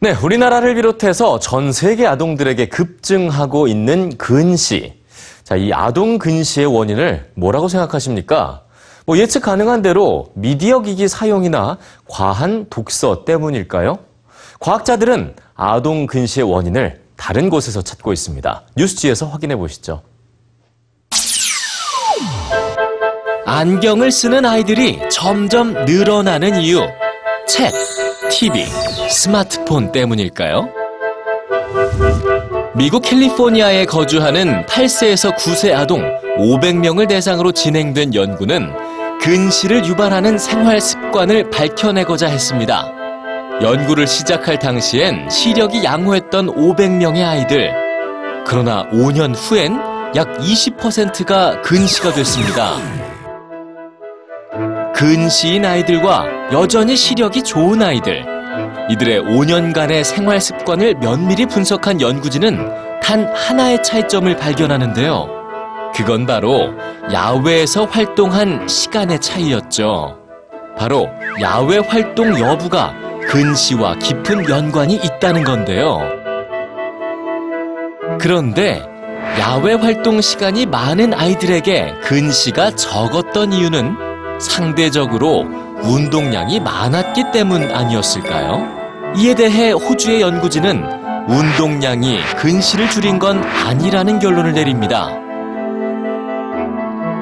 네, 우리나라를 비롯해서 전 세계 아동들에게 급증하고 있는 근시. 자, 이 아동 근시의 원인을 뭐라고 생각하십니까? 뭐 예측 가능한 대로 미디어 기기 사용이나 과한 독서 때문일까요? 과학자들은 아동 근시의 원인을 다른 곳에서 찾고 있습니다. 뉴스지에서 확인해 보시죠. 안경을 쓰는 아이들이 점점 늘어나는 이유. 책, TV, 스마트폰 때문일까요? 미국 캘리포니아에 거주하는 8세에서 9세 아동 500명을 대상으로 진행된 연구는 근시를 유발하는 생활 습관을 밝혀내고자 했습니다. 연구를 시작할 당시엔 시력이 양호했던 500명의 아이들. 그러나 5년 후엔 약 20%가 근시가 됐습니다. 근시인 아이들과 여전히 시력이 좋은 아이들. 이들의 5년간의 생활 습관을 면밀히 분석한 연구진은 단 하나의 차이점을 발견하는데요. 그건 바로 야외에서 활동한 시간의 차이였죠. 바로 야외 활동 여부가 근시와 깊은 연관이 있다는 건데요. 그런데 야외 활동 시간이 많은 아이들에게 근시가 적었던 이유는 상대적으로 운동량이 많았기 때문 아니었을까요? 이에 대해 호주의 연구진은 운동량이 근시를 줄인 건 아니라는 결론을 내립니다.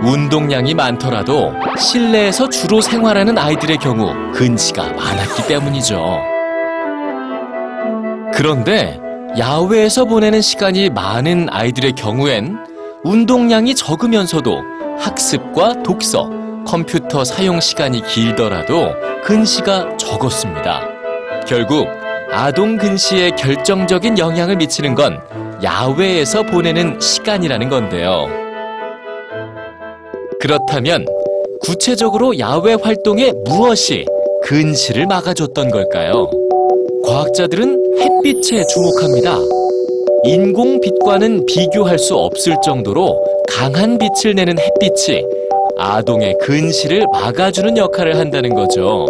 운동량이 많더라도 실내에서 주로 생활하는 아이들의 경우 근시가 많았기 때문이죠. 그런데 야외에서 보내는 시간이 많은 아이들의 경우엔 운동량이 적으면서도 학습과 독서, 컴퓨터 사용 시간이 길더라도 근시가 적었습니다. 결국 아동 근시에 결정적인 영향을 미치는 건 야외에서 보내는 시간이라는 건데요. 그렇다면 구체적으로 야외 활동에 무엇이 근시를 막아줬던 걸까요? 과학자들은 햇빛에 주목합니다. 인공 빛과는 비교할 수 없을 정도로 강한 빛을 내는 햇빛이 아동의 근시를 막아주는 역할을 한다는 거죠.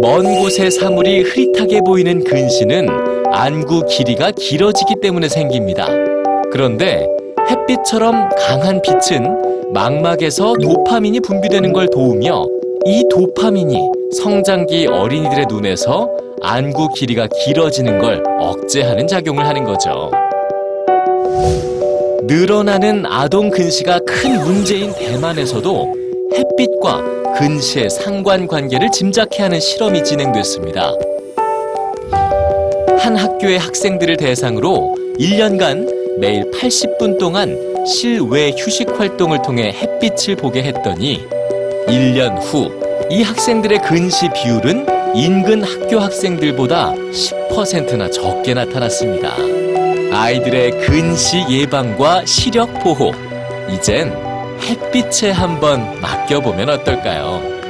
먼 곳의 사물이 흐릿하게 보이는 근시는 안구 길이가 길어지기 때문에 생깁니다. 그런데 햇빛처럼 강한 빛은 망막에서 도파민이 분비되는 걸 도우며 이 도파민이 성장기 어린이들의 눈에서 안구 길이가 길어지는 걸 억제하는 작용을 하는 거죠. 늘어나는 아동 근시가 큰 문제인 대만에서도 햇빛과 근시의 상관관계를 짐작해 하는 실험이 진행됐습니다. 한 학교의 학생들을 대상으로 1년간 매일 80분 동안 실외 휴식 활동을 통해 햇빛을 보게 했더니 1년 후 이 학생들의 근시 비율은 인근 학교 학생들보다 10%나 적게 나타났습니다. 아이들의 근시 예방과 시력 보호. 이젠 햇빛에 한번 맡겨보면 어떨까요?